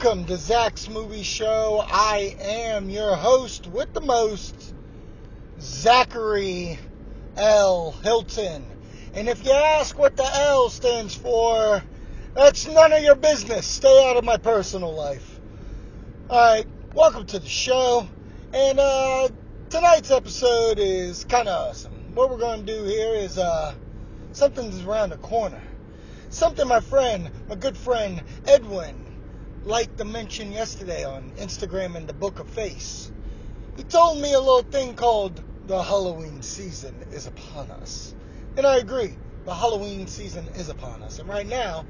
Welcome to Zach's Movie Show. I am your host with the most, Zachary L. Hilton. And if you ask what the L stands for, that's none of your business. Stay out of my personal life. Alright, welcome to the show. And uh, tonight's episode is kind of awesome. What we're going to do here is uh, something's around the corner. Something my friend, my good friend Edwin, liked to mention yesterday on Instagram and the Book of Face. He told me a little thing called the Halloween season is upon us. And I agree, the Halloween season is upon us. And right now,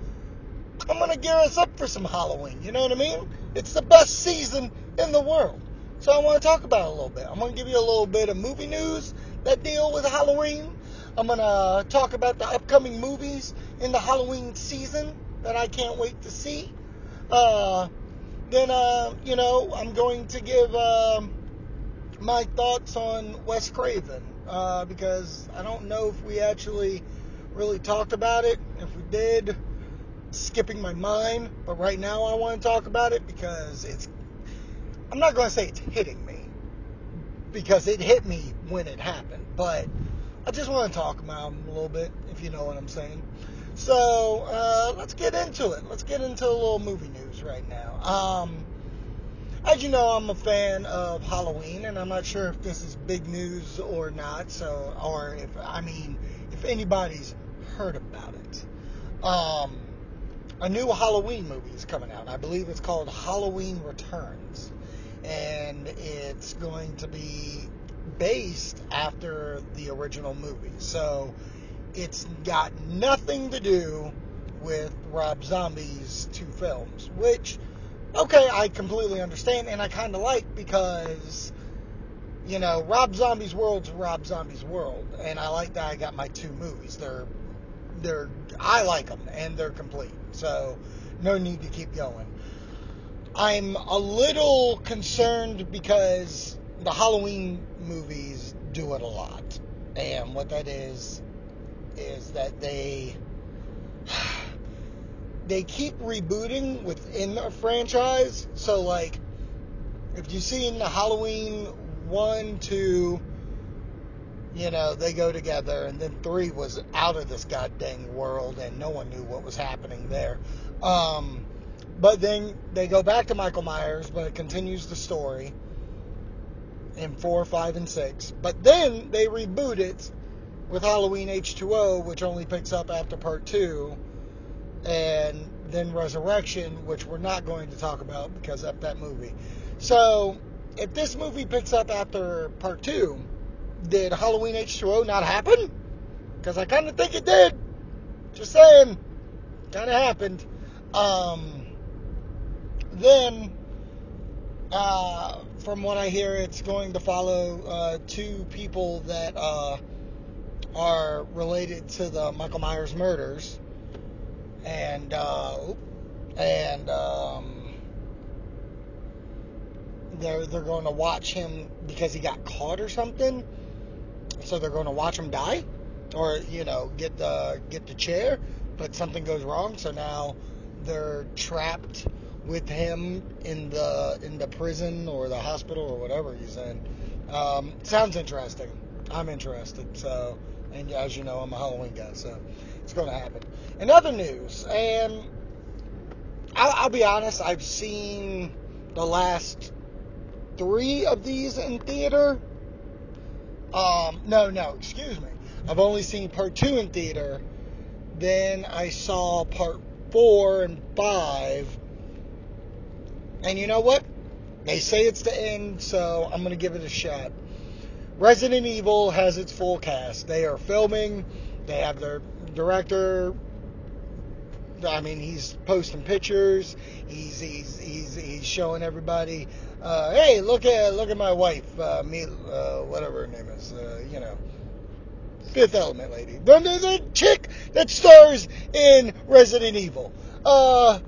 I'm going to gear us up for some Halloween. You know what I mean? It's the best season in the world. So I want to talk about it a little bit. I'm going to give you a little bit of movie news that deal with Halloween. I'm going to talk about the upcoming movies in the Halloween season that I can't wait to see. Uh, then, uh, you know, I'm going to give uh, my thoughts on Wes Craven uh, because I don't know if we actually really talked about it. If we did, skipping my mind. But right now, I want to talk about it because it's. I'm not going to say it's hitting me because it hit me when it happened, but I just want to talk about him a little bit, if you know what I'm saying. So uh, let's get into it. Let's get into a little movie news right now. Um, as you know, I'm a fan of Halloween, and I'm not sure if this is big news or not. So, or if I mean, if anybody's heard about it. Um, a new Halloween movie is coming out. I believe it's called Halloween Returns, and it's going to be based after the original movie. So it's got nothing to do with Rob Zombie's two films, which, okay, I completely understand and I kind of like because, you know, Rob Zombie's world's Rob Zombie's world, and I like that I got my two movies. They're, they're, I like them and they're complete, so no need to keep going. I'm a little concerned because the Halloween movies do it a lot, and what that is is that they they keep rebooting within a franchise. So like if you see in the Halloween one, two, you know, they go together and then three was out of this goddamn world and no one knew what was happening there. Um but then they go back to Michael Myers, but it continues the story in four, five, and six. But then they reboot it with Halloween H2O, which only picks up after part two, and then Resurrection, which we're not going to talk about because of that movie. So, if this movie picks up after part two, did Halloween H2O not happen? Because I kind of think it did. Just saying, kind of happened. Um, then, uh, from what I hear, it's going to follow uh, two people that. Uh, are related to the Michael Myers murders, and uh, and um, they're they're going to watch him because he got caught or something. So they're going to watch him die, or you know get the get the chair, but something goes wrong. So now they're trapped with him in the in the prison or the hospital or whatever he's in. Um, sounds interesting. I'm interested. So and as you know, I'm a Halloween guy, so it's going to happen. In other news, and I'll, I'll be honest, I've seen the last three of these in theater. Um, no, no, excuse me. I've only seen part two in theater. Then I saw part four and five. And you know what? They say it's the end, so I'm going to give it a shot. Resident Evil has its full cast. They are filming. They have their director. I mean, he's posting pictures. He's he's he's he's showing everybody. Uh, hey, look at look at my wife, uh, me, uh, whatever her name is. Uh, you know, Fifth Element lady. The, the, the chick that stars in Resident Evil. Uh,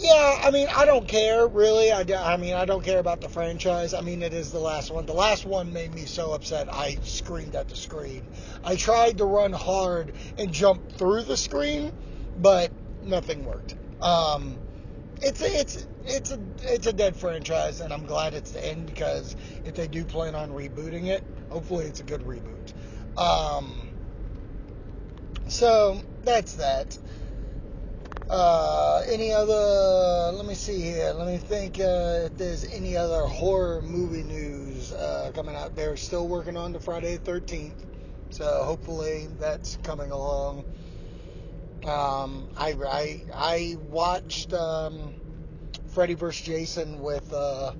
yeah, I mean, I don't care really. I, I mean, I don't care about the franchise. I mean, it is the last one. The last one made me so upset. I screamed at the screen. I tried to run hard and jump through the screen, but nothing worked. Um, it's a, it's it's a it's a dead franchise, and I'm glad it's the end because if they do plan on rebooting it, hopefully it's a good reboot. Um, so that's that. Uh, any other? Let me see here. Let me think uh, if there's any other horror movie news uh, coming out. They're still working on the Friday the 13th, so hopefully that's coming along. Um, I, I I watched um, Freddy vs. Jason with uh,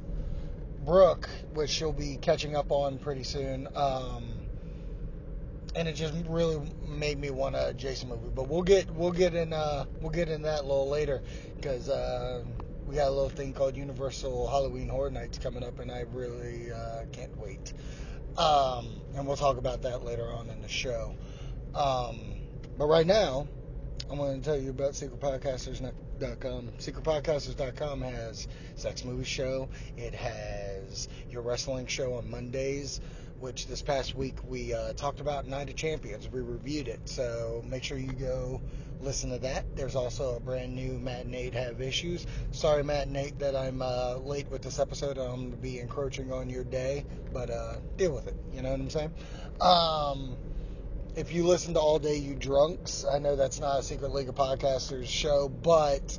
Brooke, which she'll be catching up on pretty soon. Um, and it just really made me want a Jason movie. But we'll get we'll get in uh, we'll get in that a little later because uh, we got a little thing called Universal Halloween Horror Nights coming up, and I really uh, can't wait. Um, and we'll talk about that later on in the show. Um, but right now, I'm going to tell you about secretpodcasters.com. Secretpodcasters.com has Zach's Movie Show. It has your wrestling show on Mondays, which this past week we uh, talked about Night of Champions. We reviewed it, so make sure you go listen to that. There's also a brand new Matt and Nate have issues. Sorry, Matt and Nate, that I'm uh, late with this episode. I'm going to be encroaching on your day, but uh, deal with it. You know what I'm saying? Um, if you listen to All Day You Drunks, I know that's not a Secret League of Podcasters show, but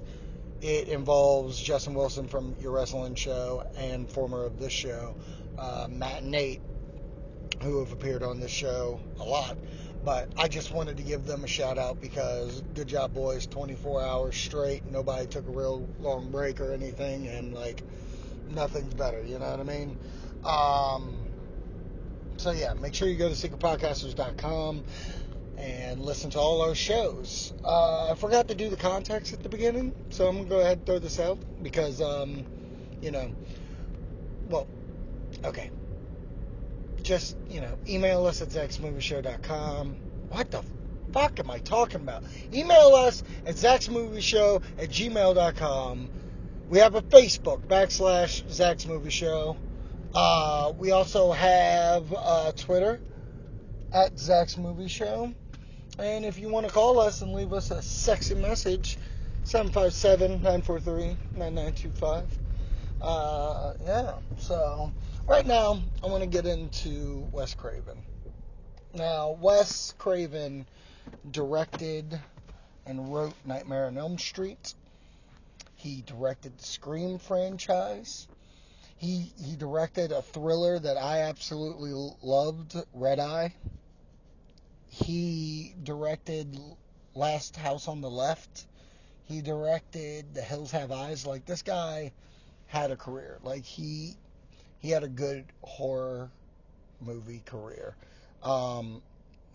it involves Justin Wilson from Your Wrestling Show and former of this show, uh, Matt and Nate, who have appeared on this show a lot. But I just wanted to give them a shout out because good job, boys. 24 hours straight. Nobody took a real long break or anything, and like nothing's better. You know what I mean? Um, so yeah, make sure you go to secretpodcasters.com and listen to all our shows. Uh, I forgot to do the contacts at the beginning, so I'm gonna go ahead and throw this out because, um, you know, well, okay. Just you know, email us at zachsmovieshow.com. What the fuck am I talking about? Email us at zachsmovieshow at gmail.com. We have a Facebook backslash Zach's. Uh, we also have uh, Twitter at Zach's. And if you want to call us and leave us a sexy message, 757 943 9925. Uh, yeah, so right now I want to get into Wes Craven. Now, Wes Craven directed and wrote Nightmare on Elm Street. He directed the Scream franchise. He he directed a thriller that I absolutely loved, Red Eye. He directed Last House on the Left. He directed The Hills Have Eyes. Like this guy had a career. Like he he had a good horror movie career. Um,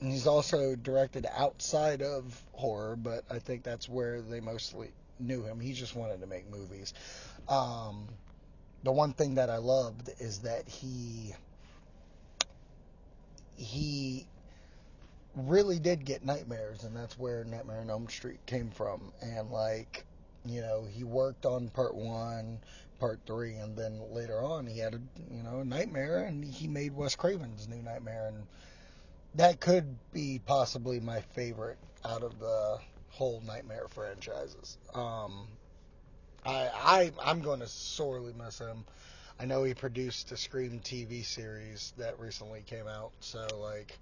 he's also directed outside of horror, but I think that's where they mostly knew him. He just wanted to make movies. Um, the one thing that I loved is that he he really did get nightmares, and that's where Nightmare on Elm Street came from. And like, you know, he worked on part one, part three, and then later on he had a you know nightmare, and he made Wes Craven's New Nightmare, and that could be possibly my favorite out of the whole Nightmare franchises. Um, I I I'm going to sorely miss him. I know he produced a Scream TV series that recently came out, so like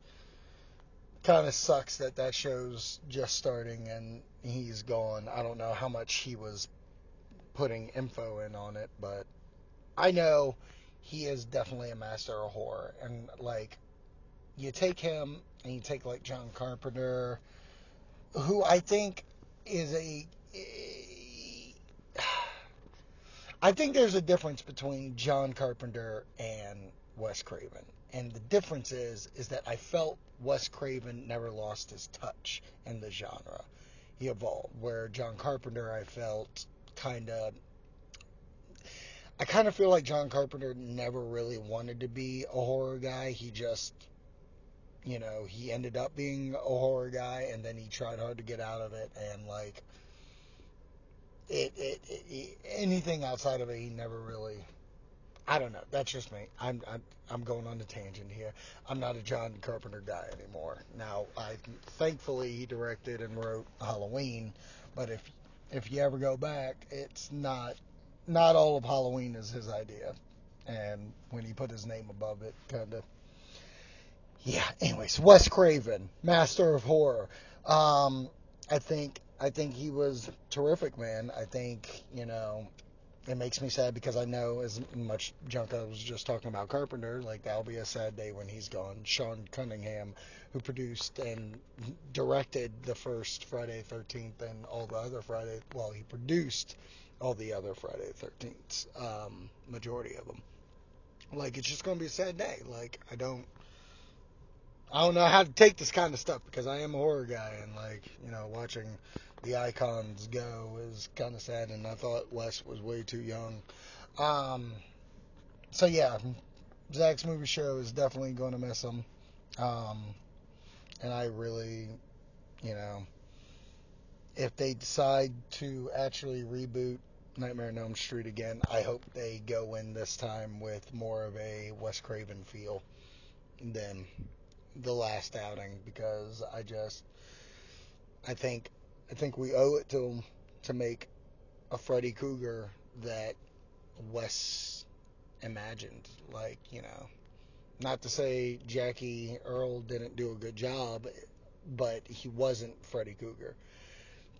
kind of sucks that that show's just starting and he's gone. I don't know how much he was putting info in on it, but I know he is definitely a master of horror. And like, you take him and you take like John Carpenter, who I think is a. I think there's a difference between John Carpenter and Wes Craven. And the difference is is that I felt Wes Craven never lost his touch in the genre. He evolved. Where John Carpenter I felt kind of I kind of feel like John Carpenter never really wanted to be a horror guy. He just you know, he ended up being a horror guy and then he tried hard to get out of it and like it, it, it, anything outside of it, he never really. I don't know. That's just me. I'm, I'm I'm going on a tangent here. I'm not a John Carpenter guy anymore. Now, I thankfully he directed and wrote Halloween, but if if you ever go back, it's not not all of Halloween is his idea, and when he put his name above it, kind of. Yeah. Anyways, Wes Craven, master of horror. Um, I think I think he was terrific, man. I think you know it makes me sad because I know as much junk I was just talking about Carpenter, like that'll be a sad day when he's gone. Sean Cunningham, who produced and directed the first Friday Thirteenth and all the other Friday, well, he produced all the other Friday Thirteenths, um, majority of them. Like it's just gonna be a sad day. Like I don't. I don't know how to take this kind of stuff because I am a horror guy and like you know watching the icons go is kind of sad and I thought Wes was way too young. Um, so yeah, Zach's movie show is definitely going to miss him, um, and I really, you know, if they decide to actually reboot Nightmare on Elm Street again, I hope they go in this time with more of a Wes Craven feel than the last outing because I just I think I think we owe it to him to make a Freddy Krueger that Wes imagined. Like you know, not to say Jackie Earle didn't do a good job, but he wasn't Freddy Krueger.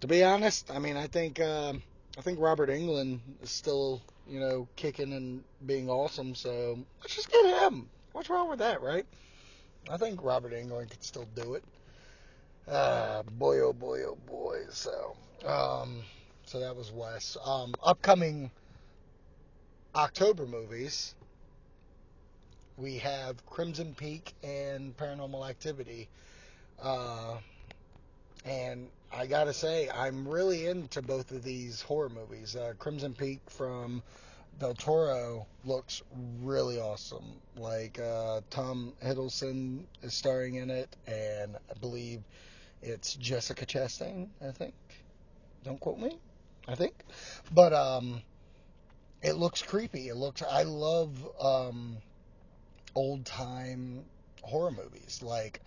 To be honest, I mean I think uh, I think Robert Englund is still you know kicking and being awesome. So let's just get him. What's wrong with that, right? I think Robert Englund could still do it. Uh, boy, oh boy, oh boy. So, um, so that was Wes. Um, upcoming October movies. We have Crimson Peak and Paranormal Activity. Uh, and I gotta say, I'm really into both of these horror movies. Uh, Crimson Peak from Del Toro looks really awesome. Like uh, Tom Hiddleston is starring in it, and I believe it's Jessica Chastain. I think. Don't quote me. I think, but um, it looks creepy. It looks. I love um, old time horror movies. Like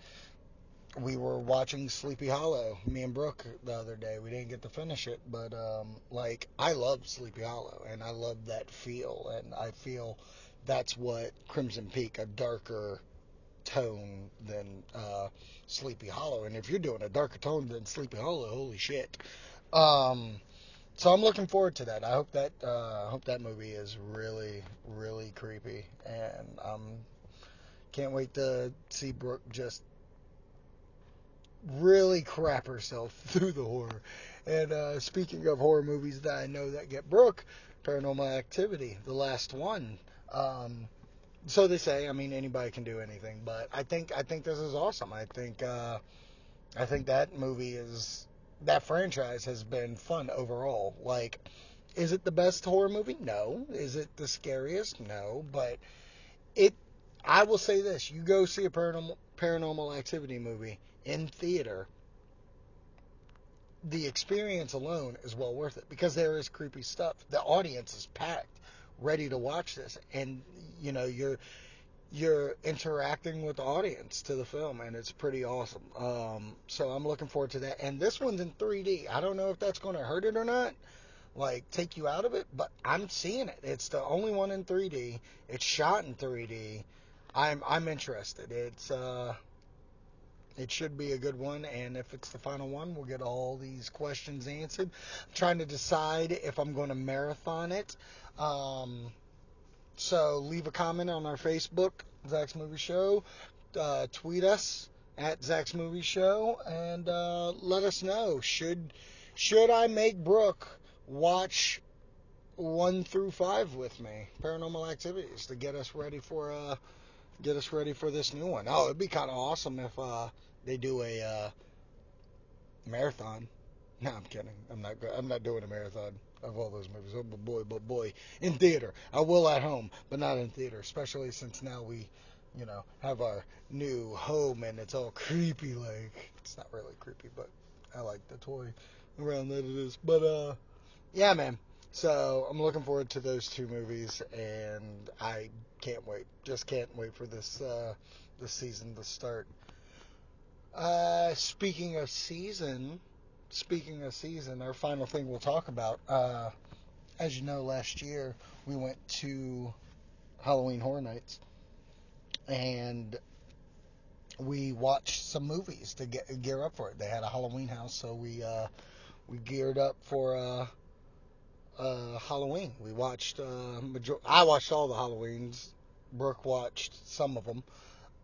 we were watching Sleepy Hollow, me and Brooke, the other day. We didn't get to finish it, but um, like I love Sleepy Hollow, and I love that feel, and I feel that's what Crimson Peak, a darker tone than uh, Sleepy Hollow. And if you're doing a darker tone than Sleepy Hollow, holy shit. Um, so I'm looking forward to that. I hope that uh, I hope that movie is really really creepy, and um, can't wait to see Brooke just really crap herself through the horror. And uh, speaking of horror movies that I know that get Brooke, Paranormal Activity, the last one. Um, so they say. I mean, anybody can do anything, but I think I think this is awesome. I think uh, I think that movie is that franchise has been fun overall. Like, is it the best horror movie? No. Is it the scariest? No. But it. I will say this: you go see a paranormal paranormal activity movie in theater. The experience alone is well worth it because there is creepy stuff. The audience is packed, ready to watch this, and you know you're you're interacting with the audience to the film, and it's pretty awesome. Um, so I'm looking forward to that. And this one's in 3D. I don't know if that's going to hurt it or not, like take you out of it, but I'm seeing it. It's the only one in 3D. It's shot in 3D. I'm I'm interested. It's uh, it should be a good one, and if it's the final one, we'll get all these questions answered. I'm trying to decide if I'm going to marathon it. Um, so leave a comment on our Facebook, Zach's Movie Show. Uh, tweet us at Zach's Movie Show, and uh, let us know should should I make Brooke watch one through five with me, Paranormal Activities, to get us ready for uh get us ready for this new one. Oh, it'd be kind of awesome if uh they do a uh, marathon. No, I'm kidding. I'm not. I'm not doing a marathon of all those movies. Oh, but boy, but boy, in theater. I will at home, but not in theater. Especially since now we, you know, have our new home and it's all creepy. Like it's not really creepy, but I like the toy around that it is. But uh, yeah, man. So I'm looking forward to those two movies, and I can't wait. Just can't wait for this uh, this season to start. Uh, speaking of season, speaking of season, our final thing we'll talk about. Uh, as you know, last year we went to Halloween Horror Nights, and we watched some movies to get gear up for it. They had a Halloween house, so we uh, we geared up for uh, uh, Halloween. We watched. Uh, major- I watched all the Halloweens. Brooke watched some of them.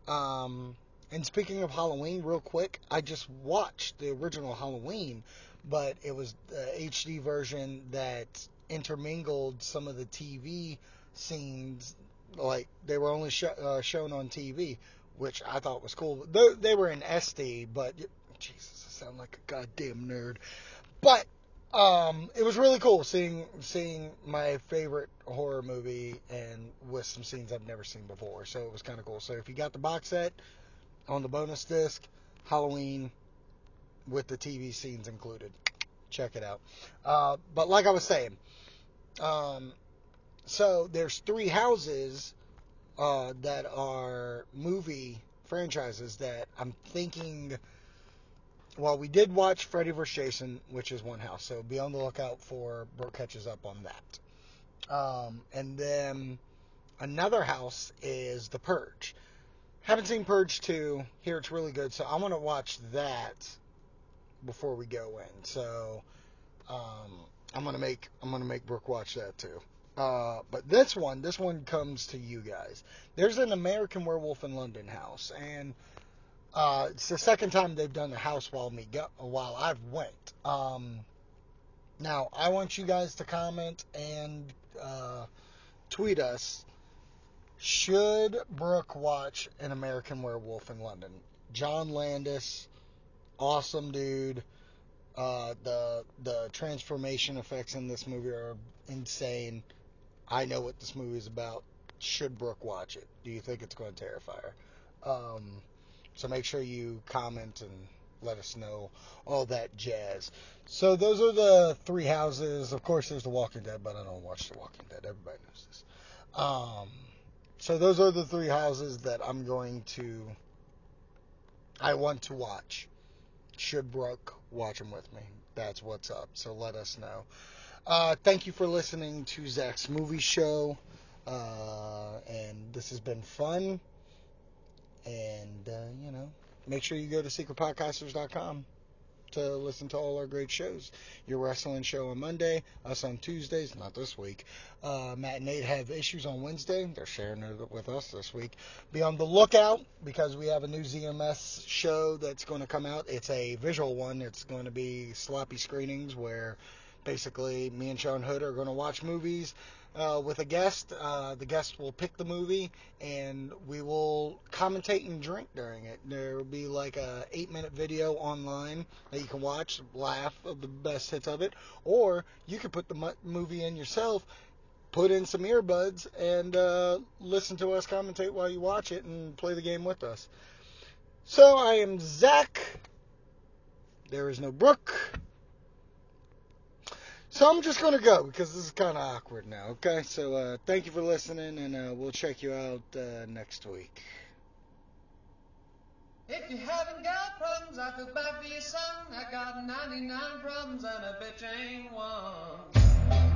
Um, and speaking of Halloween, real quick, I just watched the original Halloween, but it was the HD version that intermingled some of the TV scenes, like they were only sh- uh, shown on TV, which I thought was cool. They, they were in SD, but Jesus, I sound like a goddamn nerd. But um, it was really cool seeing seeing my favorite horror movie and with some scenes I've never seen before. So it was kind of cool. So if you got the box set on the bonus disc, Halloween with the TV scenes included, check it out. Uh, but like I was saying, um, so there's three houses uh, that are movie franchises that I'm thinking well, we did watch Freddy vs. Jason, which is one house, so be on the lookout for Brooke catches up on that. Um, and then another house is The Purge. Haven't seen Purge 2. Here it's really good, so I want to watch that before we go in. So um, I'm gonna make I'm gonna make Brooke watch that too. Uh, but this one, this one comes to you guys. There's an American Werewolf in London house, and uh, it's the second time they've done the house while me go, while I've went. Um, now I want you guys to comment and uh, tweet us. Should Brooke watch an American Werewolf in London? John Landis, awesome dude. Uh, the the transformation effects in this movie are insane. I know what this movie is about. Should Brooke watch it? Do you think it's going to terrify her? Um, so make sure you comment and let us know all that jazz. So those are the three houses. Of course, there's The Walking Dead, but I don't watch The Walking Dead. Everybody knows this. Um, so those are the three houses that I'm going to. I want to watch. Should Brooke watch them with me? That's what's up. So let us know. Uh, thank you for listening to Zach's movie show. Uh, and this has been fun. And, uh, you know, make sure you go to secretpodcasters.com to listen to all our great shows. Your wrestling show on Monday, us on Tuesdays, not this week. Uh, Matt and Nate have issues on Wednesday. They're sharing it with us this week. Be on the lookout because we have a new ZMS show that's going to come out. It's a visual one. It's going to be sloppy screenings where basically me and Sean Hood are going to watch movies uh, with a guest. Uh, the guest will pick the movie, and we will commentate and drink during it. There will be like a eight minute video online that you can watch, laugh of the best hits of it, or you can put the movie in yourself. Put in some earbuds and uh, listen to us commentate while you watch it and play the game with us. So I am Zach. There is no Brooke. So I'm just going to go because this is kind of awkward now, okay? So uh, thank you for listening, and uh, we'll check you out uh, next week. If you haven't got problems, I feel bad for your son. I got 99 problems and a bitch ain't one.